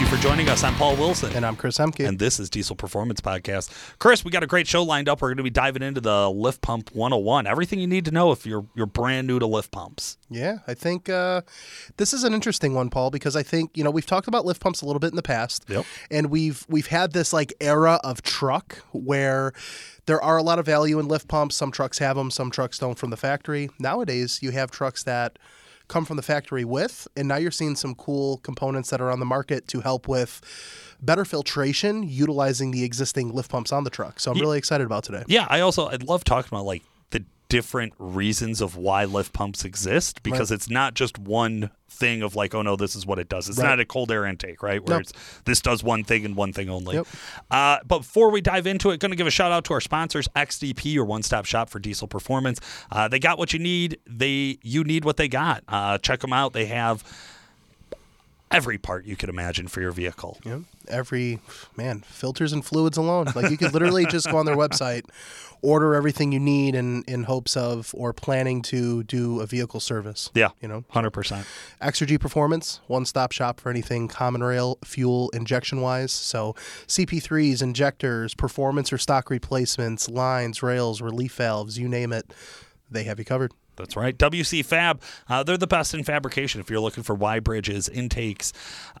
you for joining us. I'm Paul Wilson. And I'm Chris Hemke. And this is Diesel Performance Podcast. Chris, we got a great show lined up. We're going to be diving into the lift pump 101. Everything you need to know if you're you're brand new to lift pumps. Yeah, I think uh, this is an interesting one, Paul, because I think you know we've talked about lift pumps a little bit in the past, Yep. and we've we've had this like era of truck where there are a lot of value in lift pumps. Some trucks have them, some trucks don't from the factory. Nowadays, you have trucks that come from the factory with, and now you're seeing some cool components that are on the market to help with better filtration utilizing the existing lift pumps on the truck. So I'm really excited about today. Yeah, I also I love talking about like different reasons of why lift pumps exist because it's not just one thing of like oh no this is what it does. It's Right. not a cold air intake, right? Where Nope. it's this does one thing and one thing only. Yep. Uh, but before we dive into it, going to give a shout out to our sponsors, XDP, your one-stop shop for diesel performance. Uh, they got what you need. They you need what they got. Uh, check them out. They have every part you could imagine for your vehicle. Yeah. Every man, filters and fluids alone. Like you could literally just go on their website, order everything you need in in hopes of or planning to do a vehicle service. Yeah, You know, hundred percent. Exergy Performance, one stop shop for anything common rail fuel injection wise. So CP3s, injectors, performance or stock replacements, lines, rails, relief valves, you name it, they have you covered. That's right. WC Fab, uh, they're the best in fabrication. If you're looking for Y bridges, intakes,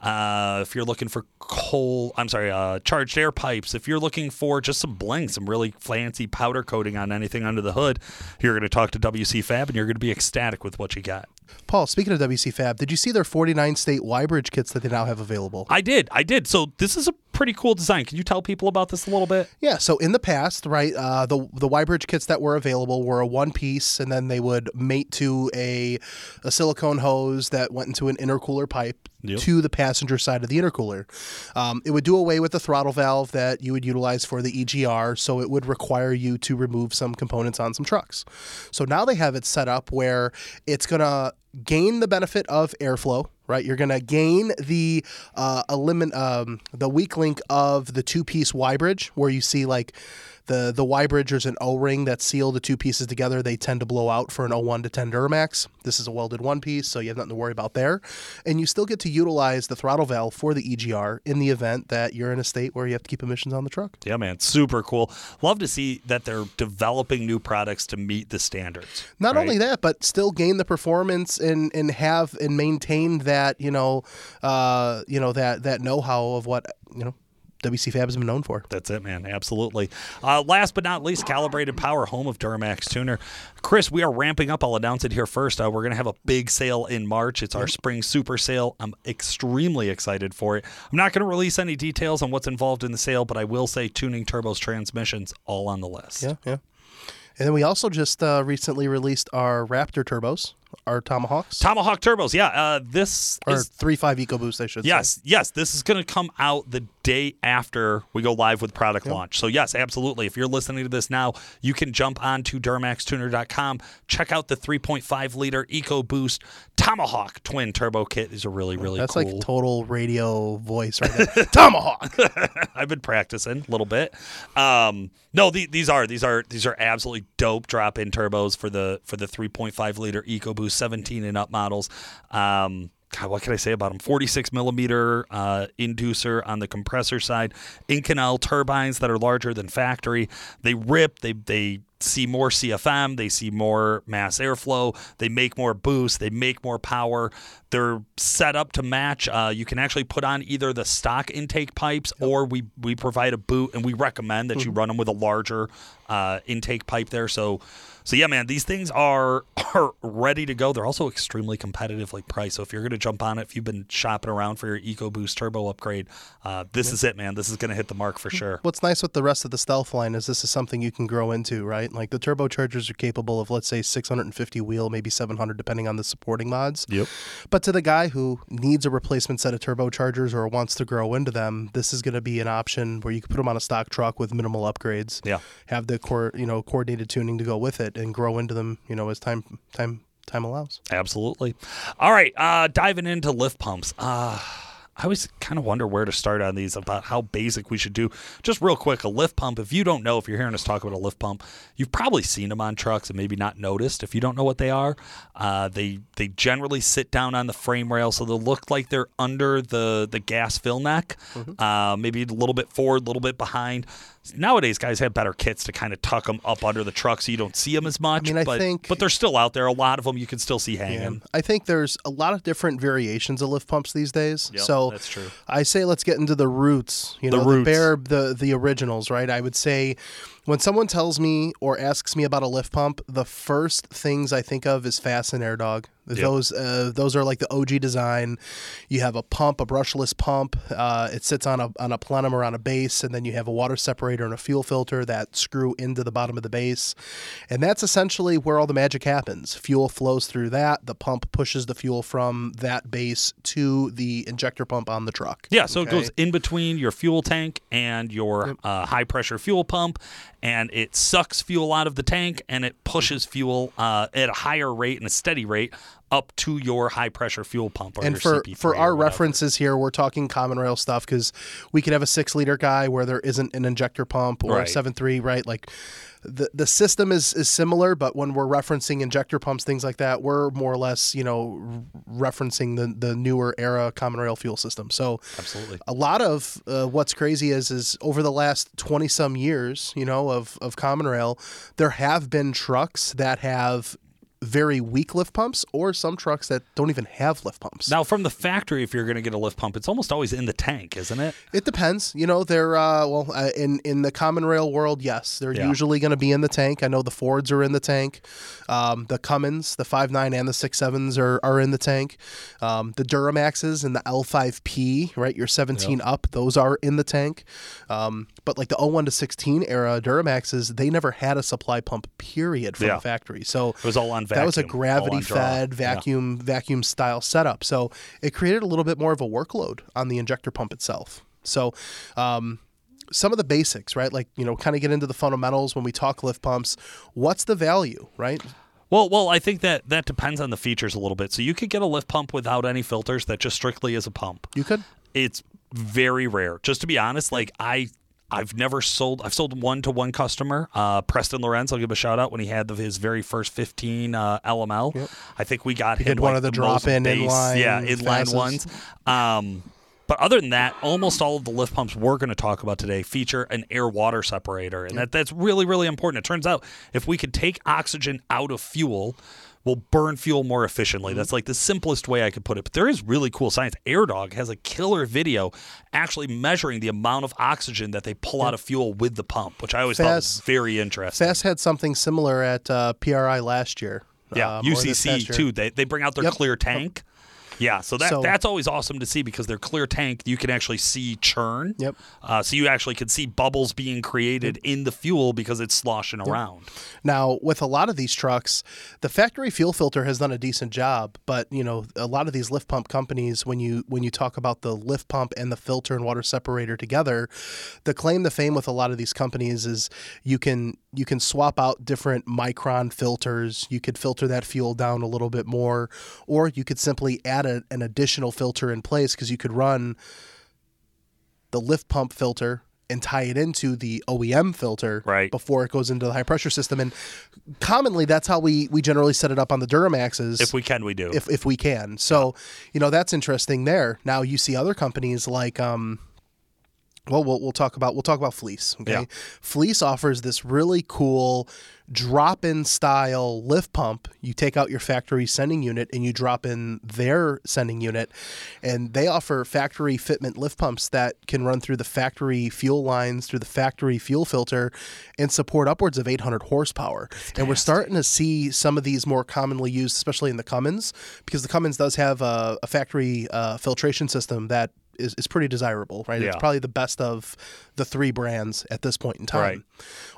uh, if you're looking for coal, I'm sorry, uh, charged air pipes, if you're looking for just some bling, some really fancy powder coating on anything under the hood, you're going to talk to WC Fab and you're going to be ecstatic with what you got. Paul, speaking of WC Fab, did you see their 49 state Y bridge kits that they now have available? I did. I did. So this is a pretty cool design. Can you tell people about this a little bit? Yeah, so in the past, right, uh, the the Y bridge kits that were available were a one piece, and then they would mate to a a silicone hose that went into an intercooler pipe Yep. to the passenger side of the intercooler. Um, it would do away with the throttle valve that you would utilize for the EGR, so it would require you to remove some components on some trucks. So now they have it set up where it's gonna gain the benefit of airflow. Right, you're gonna gain the uh, elimin- um, the weak link of the two piece Y bridge, where you see like the the Y bridge there's an O ring that seal the two pieces together. They tend to blow out for an 01 to 10 Duramax. This is a welded one piece, so you have nothing to worry about there. And you still get to utilize the throttle valve for the EGR in the event that you're in a state where you have to keep emissions on the truck. Yeah, man, super cool. Love to see that they're developing new products to meet the standards. Not right? only that, but still gain the performance and and have and maintain that you know, uh, you know that that know how of what you know WC Fab has been known for. That's it, man. Absolutely. Uh, last but not least, Calibrated Power, home of Duramax Tuner. Chris, we are ramping up. I'll announce it here first. Uh, we're going to have a big sale in March. It's our spring super sale. I'm extremely excited for it. I'm not going to release any details on what's involved in the sale, but I will say tuning turbos, transmissions, all on the list. Yeah, yeah. And then we also just uh, recently released our Raptor turbos, our Tomahawks, Tomahawk turbos. Yeah. Uh, this or is three five EcoBoost, I should say. Yes, yes. This is going to come out the day after we go live with product launch. So, yes, absolutely. If you're listening to this now, you can jump on to DuramaxTuner.com, check out the 3.5 liter EcoBoost Tomahawk twin turbo kit. These are really, really That's cool. like total radio voice right there. Tomahawk. I've been practicing a little bit. Um, no, the, these are these are these are absolutely dope drop-in turbos for the for the 3.5 liter EcoBoost 17 and up models. Um, God, what can I say about them? 46 millimeter uh, inducer on the compressor side, Inconel turbines that are larger than factory. They rip. They they see more CFM. They see more mass airflow. They make more boost. They make more power. They're set up to match. Uh, you can actually put on either the stock intake pipes or we we provide a boot and we recommend that you run them with a larger uh, intake pipe there. So. So yeah, man, these things are are ready to go. They're also extremely competitively priced. So if you're going to jump on it, if you've been shopping around for your EcoBoost turbo upgrade, uh, this is it, man. This is going to hit the mark for sure. What's nice with the rest of the Stealth line is this is something you can grow into, right? Like the turbochargers are capable of, let's say, 650 wheel, maybe 700, depending on the supporting mods. Yep. But to the guy who needs a replacement set of turbochargers or wants to grow into them, this is going to be an option where you can put them on a stock truck with minimal upgrades. Yeah. Have the core, you know, coordinated tuning to go with it and grow into them, you know, as time time time allows. Absolutely. All right, uh, diving into lift pumps. Uh, I always kind of wonder where to start on these about how basic we should do. Just real quick, a lift pump. If you don't know, if you're hearing us talk about a lift pump, you've probably seen them on trucks and maybe not noticed. If you don't know what they are, uh, they they generally sit down on the frame rail, so they look like they're under the the gas fill neck, Mm-hmm. uh, maybe a little bit forward, a little bit behind. Nowadays, guys have better kits to kind of tuck them up under the truck so you don't see them as much. mean, I but, think- but they're still out there. A lot of them you can still see hanging. I think there's a lot of different variations of lift pumps these days. Yep, so that's true. I say let's get into the roots. You The know, roots. bare the the originals, right? I would say when someone tells me or asks me about a lift pump, the first things I think of is FASS and AirDog. Those uh, those are like the OG design. You have a pump, a brushless pump. Uh, it sits on a on a plenum or on a base, and then you have a water separator and a fuel filter that screw into the bottom of the base, and that's essentially where all the magic happens. Fuel flows through that. The pump pushes the fuel from that base to the injector pump on the truck. Yeah, so it goes in between your fuel tank and your uh, high pressure fuel pump, and it sucks fuel out of the tank and it pushes fuel uh, at a higher rate and a steady rate up to your high pressure fuel pump. Or and your for CP3 for our references here, we're talking common rail stuff because we could have a six liter guy where there isn't an injector pump or a Right. seven three, right? Like the the system is is similar, but when we're referencing injector pumps, things like that, we're more or less you know r- referencing the the newer era common rail fuel system. So absolutely. a lot of uh, what's crazy is is over the last 20 some years you know of, of common rail there have been trucks that have very weak lift pumps or some trucks that don't even have lift pumps. Now, from the factory, if you're going to get a lift pump, it's almost always in the tank, isn't it? it depends. You know they're uh, well uh, in in the common rail world yes they're Yeah. usually going to be in the tank. I know the fords are in the tank. Um, the cummins the 5.9 and the 6.7s are, are in the tank. Um, the duramaxes and the l5p right your 17 up those are in the tank. Um, but like the 01 to 16 era duramaxes they never had a supply pump period from Yeah. the factory. So It was all on vacuum. that was a gravity fed Yeah. vacuum vacuum style setup so it created a little bit more of a workload on the injector pump itself so um, some of the basics right like you know kind of get into the fundamentals when we talk lift pumps what's the value right Well, well, I think that that depends on the features a little bit. So you could get a lift pump without any filters that just strictly is a pump. you could it's very rare. Just to be honest, like I I've never sold I've sold one to one customer, uh, Preston Lorenz, I'll give a shout out when he had the, his very first 15 uh, LML. I think we got him did one of the most drop-in base- inline yeah, inline ones. Um but other than that, almost all of the lift pumps we're going to talk about today feature an air water separator. And that, that's really, really important. It turns out if we could take oxygen out of fuel, we'll burn fuel more efficiently. That's like the simplest way I could put it. But there is really cool science. AirDog has a killer video actually measuring the amount of oxygen that they pull out of fuel with the pump, which I always thought was very interesting. FASS had something similar at uh, pri last year Yeah, um, UCC too. They they bring out their Yep. clear tank. Yeah, so that So- that's always awesome to see because they're clear tank you can actually see churn. Yep. Uh, so you actually can see bubbles being created in the fuel because it's sloshing around. Now, with a lot of these trucks, the factory fuel filter has done a decent job, but you know, a lot of these lift pump companies when you when you talk about the lift pump and the filter and water separator together, the claim to fame with a lot of these companies is you can you can swap out different micron filters, you could filter that fuel down a little bit more, or you could simply add a, an additional filter in place because you could run the lift pump filter and tie it into the OEM filter Right. before it goes into the high pressure system. And commonly, that's how we we generally set it up on the Duramaxes. If we can, we do. if, if we can. So, you know, that's interesting there. Now you see other companies like um well, we'll we'll talk about we'll talk about Fleece. Okay, Yeah. Fleece offers this really cool drop-in style lift pump. You take out your factory sending unit and you drop in their sending unit, and they offer factory fitment lift pumps that can run through the factory fuel lines, through the factory fuel filter, and support upwards of 800 horsepower. And we're starting to see some of these more commonly used, especially in the Cummins, because the Cummins does have a, a factory uh, filtration system that is, is pretty desirable, right? It's probably the best of the three brands at this point in time. Right.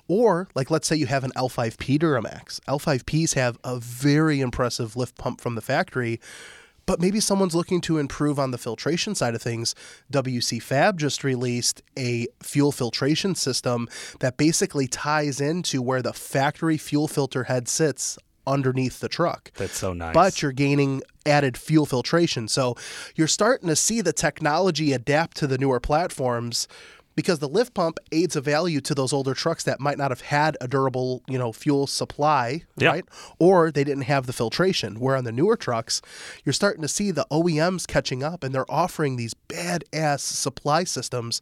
Or, like, let's say you have an L5P Duramax. L5Ps have a very impressive lift pump from the factory, but maybe someone's looking to improve on the filtration side of things. WC Fab just released a fuel filtration system that basically ties into where the factory fuel filter head sits underneath the truck That's so nice. but you're gaining added fuel filtration. So you're starting to see the technology adapt to the newer platforms because the lift pump aids a value to those older trucks that might not have had a durable, you know, fuel supply, Yeah. right? Or they didn't have the filtration. Where on the newer trucks, you're starting to see the OEMs catching up and they're offering these badass supply systems,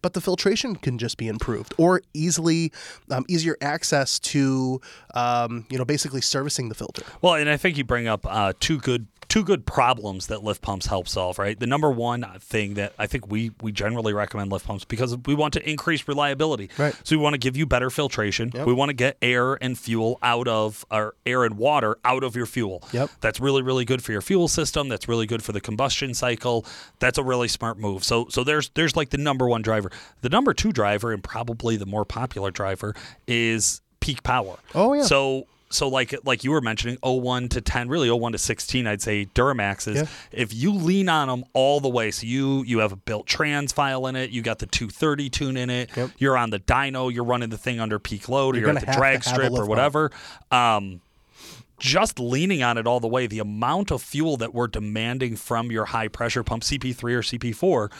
but the filtration can just be improved or easily um, easier access to, um, you know, basically servicing the filter. Well, and I think you bring up uh, two good two good problems that lift pumps help solve. Right, the number one thing that I think we we generally recommend lift pumps because we want to increase reliability. Right. So we want to give you better filtration. We want to get air and fuel out of our air and water out of your fuel. Yep. That's really really good for your fuel system. That's really good for the combustion cycle. That's a really smart move. So so there's there's like the number one driver. The number two driver and probably the more popular driver is peak power. Oh, yeah. So so like like you were mentioning 01 to 10 really 01 to 16 i'd say duramaxes Yeah. if you lean on them all the way so you you have a built trans file in it you got the 230 tune in it Yep. you're on the dyno you're running the thing under peak load or You're you're, at the drag strip or whatever um just leaning on it all the way, the amount of fuel that we're demanding from your high pressure pump, CP3 or CP4,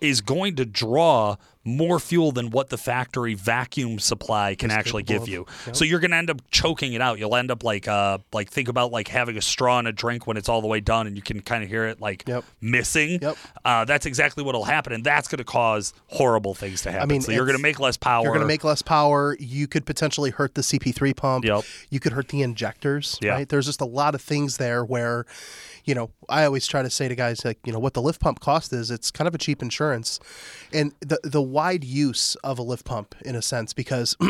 is going to draw more fuel than what the factory vacuum supply can actually give you. So you're going to end up choking it out. You'll end up like uh like think about like having a straw in a drink when it's all the way done and you can kind of hear it like Yep. missing. Yep. Uh, that's exactly what'll happen and that's going to cause horrible things to happen. mean, so you're going to make less power. You're going to make less power. You could potentially hurt the CP3 pump. Yep. You could hurt the injectors. Yeah. Right. There's just a lot of things there where, you know, I always try to say to guys like, you know, what the lift pump cost is. It's kind of a cheap insurance, and the the wide use of a lift pump in a sense because.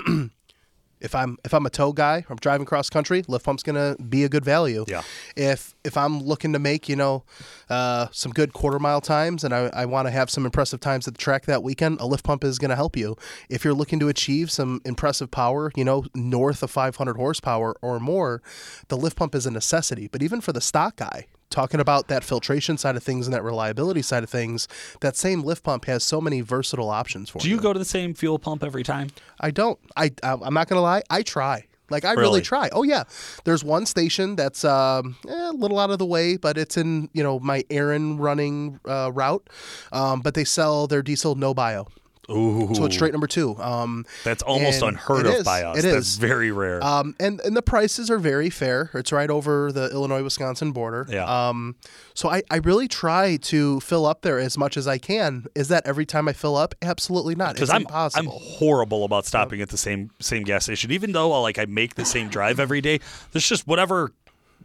If I'm if I'm a tow guy, I'm driving cross country, lift pump's gonna be a good value. Yeah. If if I'm looking to make you know uh, some good quarter mile times and I, I want to have some impressive times at the track that weekend, a lift pump is going to help you. If you're looking to achieve some impressive power, you know, north of 500 horsepower or more, the lift pump is a necessity. But even for the stock guy, talking about that filtration side of things and that reliability side of things, that same lift pump has so many versatile options for Do you go to the same fuel pump every time? I don't. I I'm not gonna lie. I try. Like I really, Really? try. Oh yeah. There's one station that's um, eh, a little out of the way, but it's in you know my errand running uh, route. Um, but they sell their diesel no bio, Ooh. so it's straight number two. Um, That's almost unheard of is. by us. It That's is. very rare. um, and and the prices are very fair. It's right over the Illinois Wisconsin border. Yeah. Um, so I, I really try to fill up there as much as I can. Is that every time I fill up? Absolutely not. because It's I'm impossible. I'm horrible about stopping at the same same gas station. Even though like I make the same drive every day, there's just whatever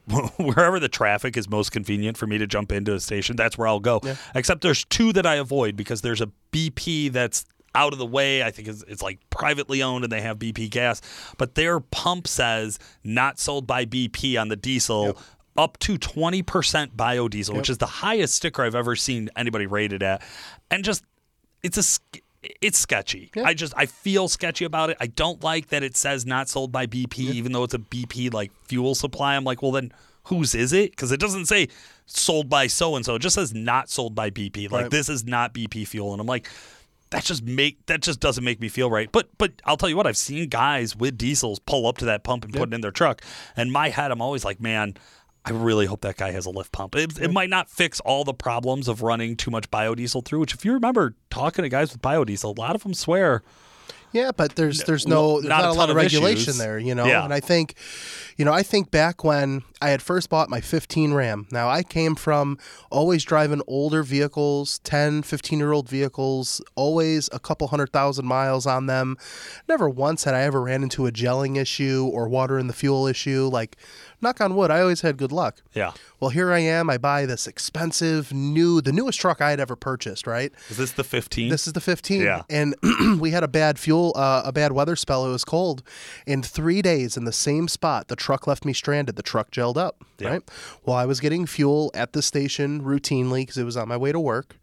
wherever the traffic is most convenient for me to jump into a station, that's where I'll go. Except there's two that I avoid because there's a BP that's out of the way. I think it's, it's like privately owned and they have BP gas, but their pump says not sold by BP on the diesel. Up to 20% biodiesel, which is the highest sticker I've ever seen anybody rated at. And just it's a it's sketchy. I just I feel sketchy about it. I don't like that it says not sold by BP, even though it's a BP like fuel supply. I'm like, well then whose is it? Because it doesn't say sold by so and so. It just says not sold by BP. Like Right. this is not BP fuel, and I'm like. That just make that just doesn't make me feel right. But but I'll tell you what, I've seen guys with diesels pull up to that pump and put it in their truck. And my head, I'm always like, man, I really hope that guy has a lift pump. It, it might not fix all the problems of running too much biodiesel through, which if you remember talking to guys with biodiesel, a lot of them swear Yeah, but there's there's no there's not not, a a lot of of regulation issues. there, you know. Yeah. And I think, you know, I think back when I had first bought my 15 Ram. Now I came from always driving older vehicles, 10, 15 year old vehicles, always a couple hundred thousand miles on them. Never once had I ever ran into a gelling issue or water in the fuel issue. Like, knock on wood, I always had good luck. Yeah. Well, here I am. I buy this expensive new, the newest truck I had ever purchased. Right. Is this the 15? This is the 15. Yeah. And we had a bad fuel, uh, a bad weather spell. It was cold. In three days, in the same spot, the truck left me stranded. The truck gelled up. Yeah. Right. Well, I was getting fuel at the station routinely because it was on my way to work.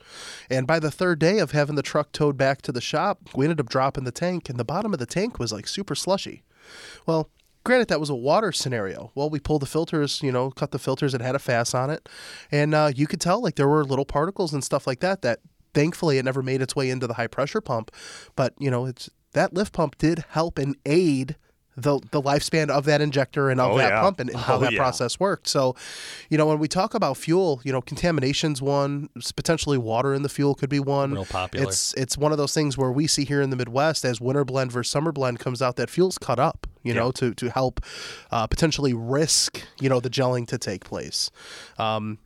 And by the third day of having the truck towed back to the shop, we ended up dropping the tank, and the bottom of the tank was like super slushy. Well, granted, that was a water scenario. Well, we pulled the filters, you know, cut the filters. It had a FASS on it, and uh, you could tell like there were little particles and stuff like that. That thankfully it never made its way into the high pressure pump, but you know, it's that lift pump did help and aid the the lifespan of that injector and of Oh, that yeah. pump and, and how Oh, that yeah. process worked. So, you know, when we talk about fuel, you know, contamination's one, potentially water in the fuel could be one. Real popular. It's it's one of those things where we see here in the Midwest as winter blend versus summer blend comes out that fuel's cut up, you know, to to help uh, potentially risk, you know, the gelling to take place. Um,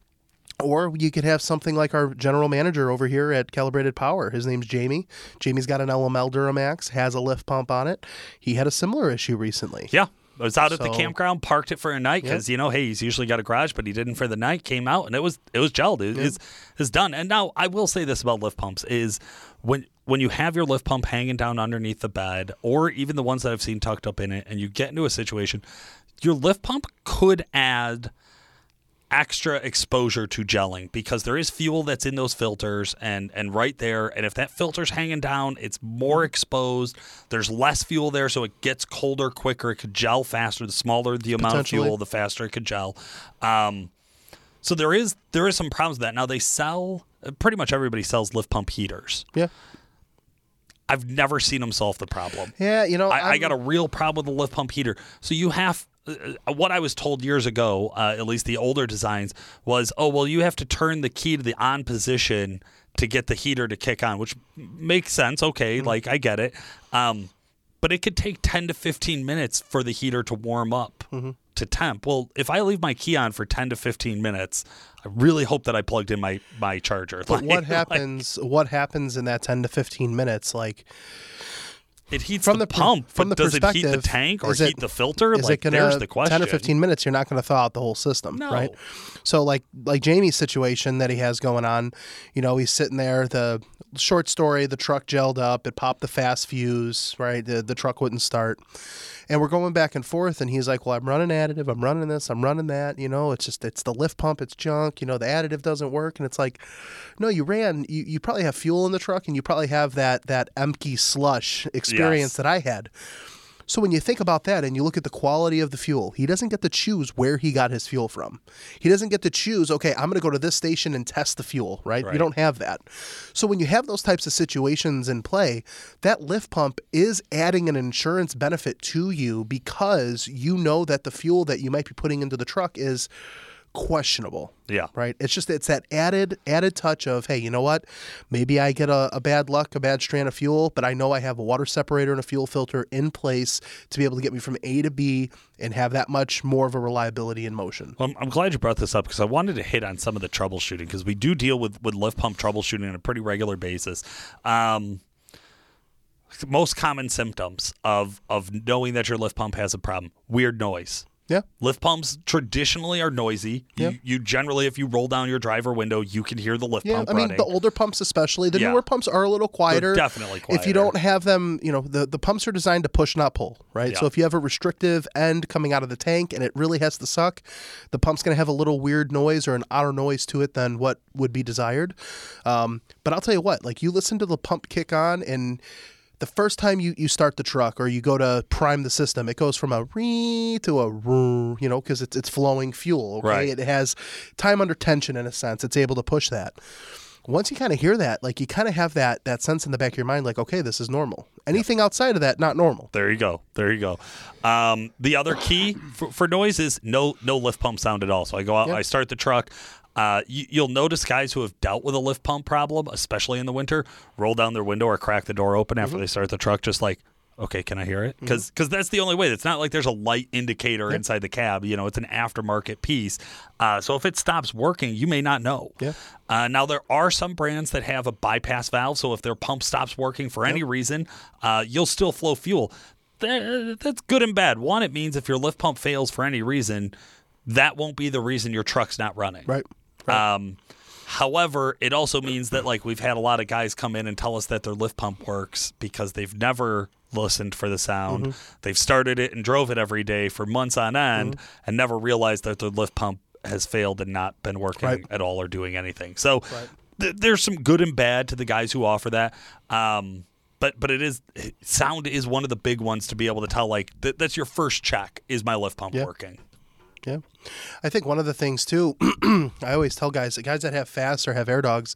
or you could have something like our general manager over here at Calibrated Power. His name's Jamie. Jamie's got an LML Duramax, has a lift pump on it. He had a similar issue recently. Yeah. I was out at the campground, parked it for a night because you know, hey, he's usually got a garage, but he didn't for the night. Came out and it was it was gelled. It is is done. And now I will say this about lift pumps is when when you have your lift pump hanging down underneath the bed, or even the ones that I've seen tucked up in it, and you get into a situation, your lift pump could add extra exposure to gelling because there is fuel that's in those filters and and right there. And if that filter's hanging down it's more exposed. There's less fuel there so it gets colder quicker. It could gel faster. The smaller the amount of fuel the faster it could gel. Um, so there is there is some problems with that. Now they sell uh, pretty much everybody sells lift pump heaters. Yeah. i've never seen them solve the problem. Yeah, you know, I, I got a real problem with the lift pump heater. So you have what I was told years ago, uh, at least the older designs, was oh well, you have to turn the key to the on position to get the heater to kick on, which makes sense. Okay, Mm-hmm. like I get it. Um, but it could take ten to fifteen minutes for the heater to warm up. Mm-hmm. To temp. Well, if I leave my key on for ten to fifteen minutes, I really hope that I plugged in my my charger. But Like- what like, happens? what happens in that ten to fifteen minutes? Like it heats from the, the pump, from the does it heat the tank or it- heat the filter? is like, it gonna there's the question. ten or fifteen minutes? You're not going to thaw out the whole system, No. right? So like like Jamie's situation that he has going on, you know, he's sitting there. The short story: the truck gelled up, it popped the FASS fuse, right? The the truck wouldn't start, and we're going back and forth. And he's like, "Well, I'm running additive, I'm running this, I'm running that. You know, it's just it's the lift pump, it's junk. You know, the additive doesn't work." And it's like, no, you ran. You, you probably have fuel in the truck, and you probably have that that empty slush experience Yes. that I had. So when you think about that and you look at the quality of the fuel, he doesn't get to choose where he got his fuel from. He doesn't get to choose, okay, I'm going to go to this station and test the fuel, right? Right. You don't have that. So when you have those types of situations in play, that lift pump is adding an insurance benefit to you because you know that the fuel that you might be putting into the truck is questionable Yeah. right it's just it's that added added touch of hey you know what maybe i get a, a bad luck a bad strand of fuel but i know i have a water separator and a fuel filter in place to be able to get me from a to b and have that much more of a reliability in motion Well, I'm, I'm glad you brought this up because I wanted to hit on some of the troubleshooting because we do deal with, with lift pump troubleshooting on a pretty regular basis. Um, most common symptoms of of knowing that your lift pump has a problem: weird noise. Yeah Lift pumps traditionally are noisy. Yeah. You, you generally, if you roll down your driver window, you can hear the lift yeah pump i mean running. the older pumps especially the Yeah. newer pumps are a little quieter definitely quieter. if you don't have them you know the, the pumps are designed to push not pull right Yeah. so if you have a restrictive end coming out of the tank and it really has to suck the pump's going to have a little weird noise or an outer noise to it than what would be desired um, but i'll tell you what like you listen to the pump kick on and the first time you, you start the truck or you go to prime the system, it goes from a ree to a roo, you know, because it's, it's flowing fuel. Okay. Right. It has time under tension in a sense. It's able to push that. Once you kind of hear that, like you kind of have that that sense in the back of your mind, like, okay, this is normal. Anything outside of that, not normal. There you go. There you go. Um, the other key for, for noise is no no lift pump sound at all. So I go out, Yep. I start the truck. Uh, you, you'll notice guys who have dealt with a lift pump problem, especially in the winter, roll down their window or crack the door open after they start the truck, just like, okay, can I hear it? Because that's the only way. It's not like there's a light indicator inside the cab. You know, it's an aftermarket piece. Uh, so if it stops working, you may not know. Yeah. Uh, now there are some brands that have a bypass valve, so if their pump stops working for any reason, uh, you'll still flow fuel. That, that's good and bad. One, it means if your lift pump fails for any reason, that won't be the reason your truck's not running. Right. Um, however, it also means that like we've had a lot of guys come in and tell us that their lift pump works because they've never listened for the sound. Mm-hmm. They've started it and drove it every day for months on end Mm-hmm. and never realized that their lift pump has failed and not been working Right. at all or doing anything. So th- there's some good and bad to the guys who offer that. Um, but but it is sound is one of the big ones to be able to tell like th- that's your first check is my lift pump Yeah. working. Yeah. I think one of the things too, I always tell guys, the guys that have FASS or have AirDogs,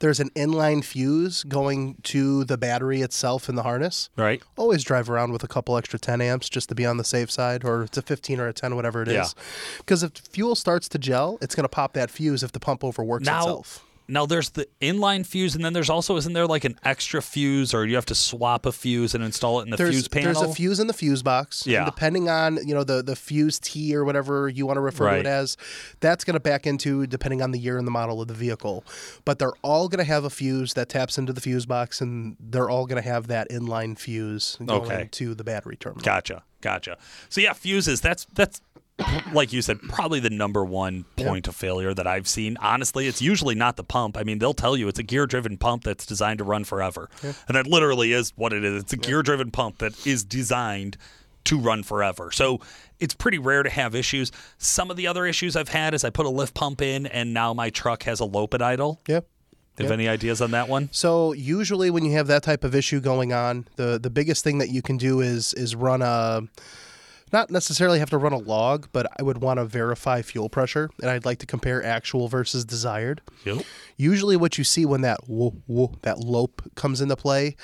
there's an inline fuse going to the battery itself in the harness. Right. Always drive around with a couple extra 10 amps just to be on the safe side, or it's a 15 or a 10, whatever it is. Yeah. Because if fuel starts to gel, it's going to pop that fuse if the pump overworks Now, itself. Now there's the inline fuse, and then there's also isn't there like an extra fuse, or you have to swap a fuse and install it in the There's, fuse panel? there's a fuse in the fuse box. Yeah. depending on you know the the fuse T or whatever you want to refer to it as, that's going to back into depending on the year and the model of the vehicle. But they're all going to have a fuse that taps into the fuse box, and they're all going to have that inline fuse going Okay. to the battery terminal. Gotcha, gotcha. So yeah, fuses. That's that's like you said, probably the number one point of failure that I've seen. Honestly, it's usually not the pump. I mean, they'll tell you it's a gear-driven pump that's designed to run forever, and that literally is what it is. It's a gear-driven pump that is designed to run forever. So it's pretty rare to have issues. Some of the other issues I've had is I put a lift pump in, and now my truck has a loped idle. Do you have any ideas on that one? So usually when you have that type of issue going on, the the biggest thing that you can do is is run a not necessarily have to run a log, but I would want to verify fuel pressure and I'd like to compare actual versus desired. Yep. Usually what you see when that whoa, whoa, that lope comes into play,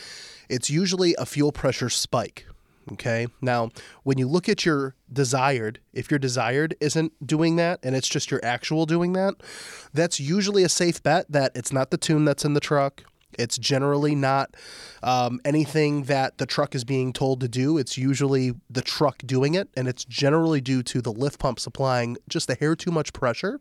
it's usually a fuel pressure spike. Okay. Now, when you look at your desired, if your desired isn't doing that and it's just your actual doing that, that's usually a safe bet that it's not the tune that's in the truck. It's generally not um, anything that the truck is being told to do. It's usually the truck doing it, and it's generally due to the lift pump supplying just a hair too much pressure,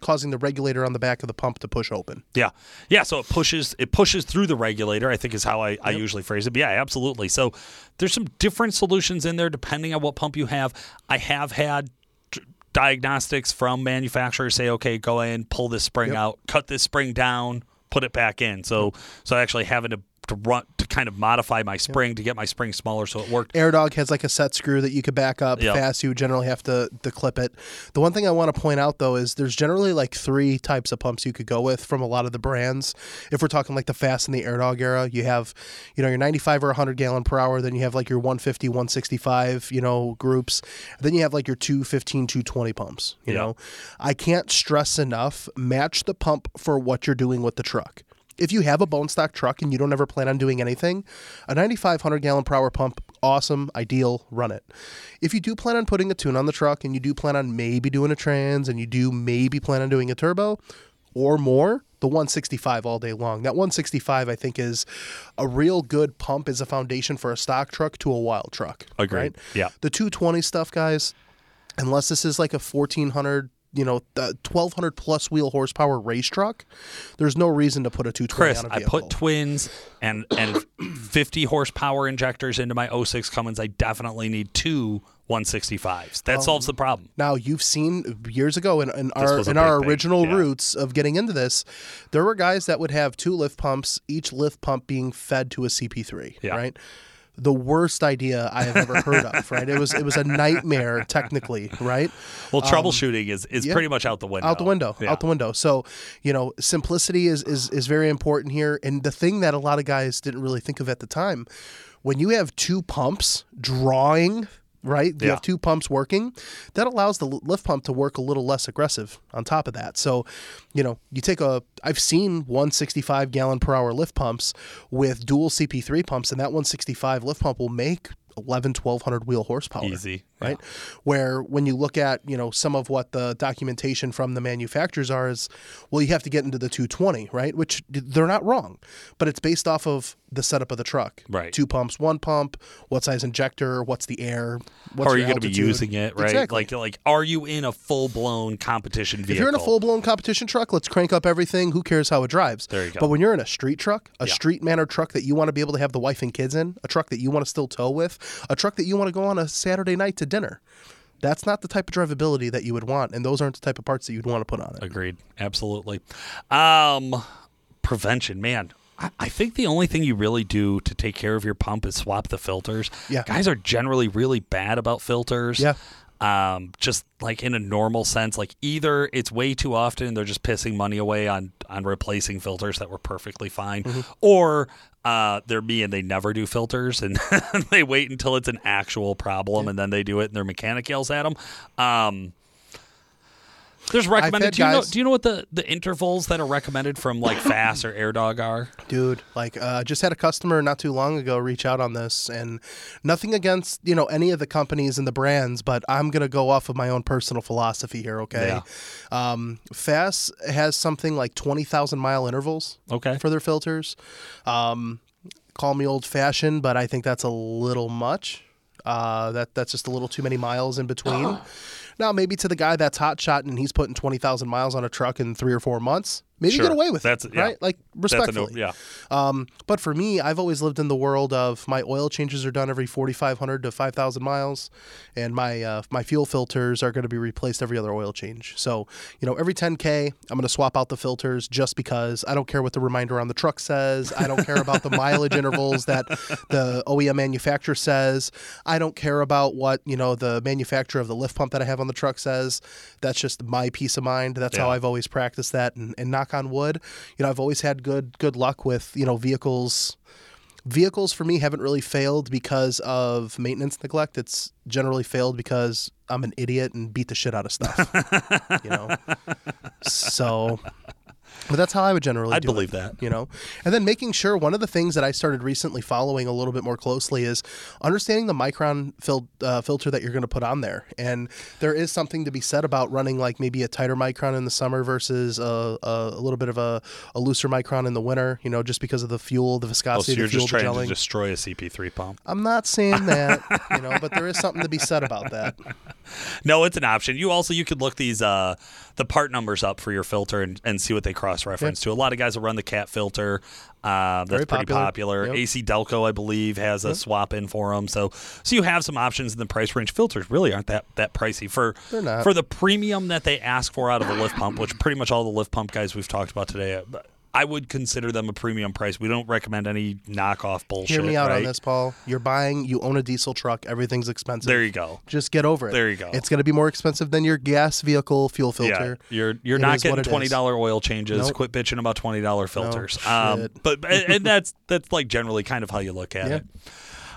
causing the regulator on the back of the pump to push open. Yeah, yeah. So it pushes it pushes through the regulator. I think is how I, I usually phrase it. But yeah, absolutely. So there's some different solutions in there depending on what pump you have. I have had d- diagnostics from manufacturers say, okay, go in, pull this spring out, cut this spring down, put it back in. So so actually having to to run kind of modify my spring to get my spring smaller so it worked. AirDog has like a set screw that you could back up Yep. FASS. You would generally have to, to clip it. The one thing I want to point out though is there's generally like three types of pumps you could go with from a lot of the brands. If we're talking like the FASS and the AirDog era, you have, you know, your 95 or 100 gallon per hour. Then you have like your 150, 165, you know, groups. Then you have like your 215, 220 pumps. You Yeah. know, I can't stress enough match the pump for what you're doing with the truck. If you have a bone stock truck and you don't ever plan on doing anything, a 9,500 gallon per hour pump, awesome, ideal, run it. If you do plan on putting a tune on the truck and you do plan on maybe doing a trans and you do maybe plan on doing a turbo or more, the 165 all day long. That 165, I think, is a real good pump as a foundation for a stock truck to a wild truck. Agreed. Right? Yeah. The 220 stuff, guys, unless this is like a 1400 you know, the 1200 plus wheel horsepower race truck, there's no reason to put a 220 Chris, on a I put twins and and 50 horsepower injectors into my 06 Cummins. I definitely need two 165s. That oh, solves the problem. Now you've seen years ago in, in our in our original yeah. roots of getting into this, there were guys that would have two lift pumps, each lift pump being fed to a CP3. Yeah. Right. The worst idea I have ever heard of. Right. It was it was a nightmare technically. Right. Well, um, troubleshooting is, is yeah. pretty much out the window. out the window Yeah. out the window so you know simplicity is, is is very important here and the thing that a lot of guys didn't really think of at the time when you have two pumps drawing right you Yeah. have two pumps working that allows the lift pump to work a little less aggressive on top of that so you know you take a i've seen 165 gallon per hour lift pumps with dual cp3 pumps and that 165 lift pump will make 11 1200 wheel horsepower Easy. Right? Where when you look at you know some of what the documentation from the manufacturers are is, well, you have to get into the 220, right? Which they're not wrong, but it's based off of the setup of the truck. Right. Two pumps, one pump. What size injector? What's the air? What's How are you going to be using it, right? Exactly. Like, like, are you in a full blown competition vehicle? If you're in a full blown competition truck, let's crank up everything. Who cares how it drives? There you go. But when you're in a street truck, a Yeah. street manner truck that you want to be able to have the wife and kids in, a truck that you want to still tow with, a truck that you want to go on a Saturday night to dinner, that's not the type of drivability that you would want, and those aren't the type of parts that you'd want to put on it. Agreed. Absolutely. Um, prevention, man. I- I think the only thing you really do to take care of your pump is swap the filters. Yeah. Guys are generally really bad about filters. Yeah. Um, just like in a normal sense, like either it's way too often they're just pissing money away on on replacing filters that were perfectly fine, Mm-hmm. or uh, they're me and they never do filters and they wait until it's an actual problem and then they do it and their mechanic yells at them. Um, There's recommended. Do you know? guys- Do you know what the the intervals that are recommended from like FASS or AirDog are? Dude, like uh, just had a customer not too long ago reach out on this, and nothing against you know any of the companies and the brands, but I'm gonna go off of my own personal philosophy here. Okay, um, FASS has something like twenty thousand mile intervals Okay. for their filters. Um, call me old fashioned, but I think that's a little much. Uh, that that's just a little too many miles in between. Now, maybe to the guy that's hot shotting and he's putting twenty thousand miles on a truck in three or four months, maybe Sure. get away with That's- it, yeah. right? Like a no, respectfully. yeah. Um, but for me, I've always lived in the world of my oil changes are done every 4,500 to 5,000 miles, and my uh, my fuel filters are going to be replaced every other oil change. So, you know, every 10k, I'm going to swap out the filters just because I don't care what the reminder on the truck says. I don't care about the mileage intervals that the OEM manufacturer says. I don't care about what you know the manufacturer of the lift pump that I have on the truck says. That's just my peace of mind. That's how I've always practiced that. And, and knock on wood, you know, I've always had good good luck with you know vehicles. Vehicles for me haven't really failed because of maintenance neglect. It's generally failed because I'm an idiot and beat the shit out of stuff. you know, so. But that's how I would generally. I'd do it believe that. you know and then making sure one of the things that i started recently following a little bit more closely is understanding the micron fil- uh, filter that you're going to put on there and there is something to be said about running like maybe a tighter micron in the summer versus a, a, a little bit of a, a looser micron in the winter you know just because of the fuel the Oh, viscosity so you're of the fuel just trying gelling to destroy a CP3 pump? i'm not saying that you know but there is something to be said about that No, it's an option. You also you could look these uh the part numbers up for your filter and, and see what they cross reference to. A lot of guys will run the cat filter. Uh, that's Very pretty popular. popular. Yep. AC Delco, I believe, has a swap in for them. So so you have some options in the price range. Filters really aren't that that pricey for for the premium that they ask for out of a lift pump, which pretty much all the lift pump guys we've talked about today. I would consider them a premium price. We don't recommend any knockoff bullshit. hear me out right? on this paul you're buying you own a diesel truck everything's expensive There you go. just get over it There you go. it's going to be more expensive than your gas vehicle fuel filter Yeah, you're you're It not getting twenty dollar oil changes. Nope. Quit bitching about twenty dollar filters. No, um, but and, and that's that's like generally kind of how you look at Yeah. it.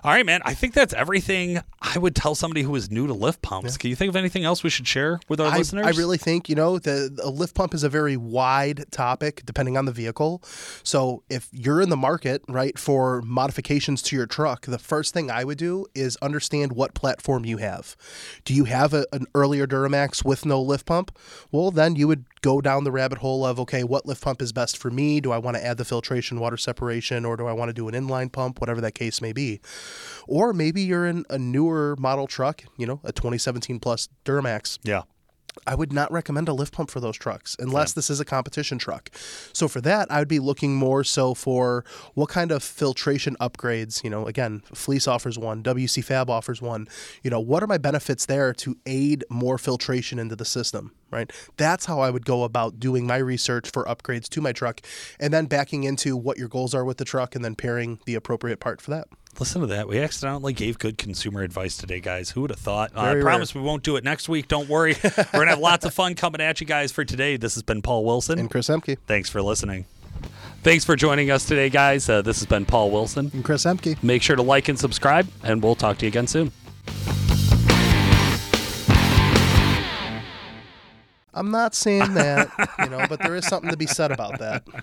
All right, man. I think that's everything I would tell somebody who is new to lift pumps. Can you think of anything else we should share with our I, listeners? I really think you know the a lift pump is a very wide topic depending on the vehicle. So if you're in the market right for modifications to your truck, the first thing I would do is understand what platform you have. Do you have a, an earlier Duramax with no lift pump? Well, then you would go down the rabbit hole of okay, what lift pump is best for me? Do I want to add the filtration, water separation, or do I want to do an inline pump? Whatever that case may be. Or maybe you're in a newer model truck, you know, a 2017 plus Duramax. yeah. I would not recommend a lift pump for those trucks unless this is a competition truck. So for that, I would be looking more so for what kind of filtration upgrades. You know, again, Fleece offers one, WC Fab offers one. You know, what are my benefits there to aid more filtration into the system? Right. That's how I would go about doing my research for upgrades to my truck, and then backing into what your goals are with the truck, and then pairing the appropriate part for that. Listen to that. We accidentally gave good consumer advice today, guys. Who would have thought? Uh, I promise we won't do it next week. Don't worry. We're going to have lots of fun coming at you guys for today. This has been Paul Wilson. And Chris Emke. Thanks for listening. Thanks for joining us today, guys. Uh, this has been Paul Wilson. And Chris Emke. Make sure to like and subscribe, and we'll talk to you again soon. I'm not saying that, you know, but there is something to be said about that.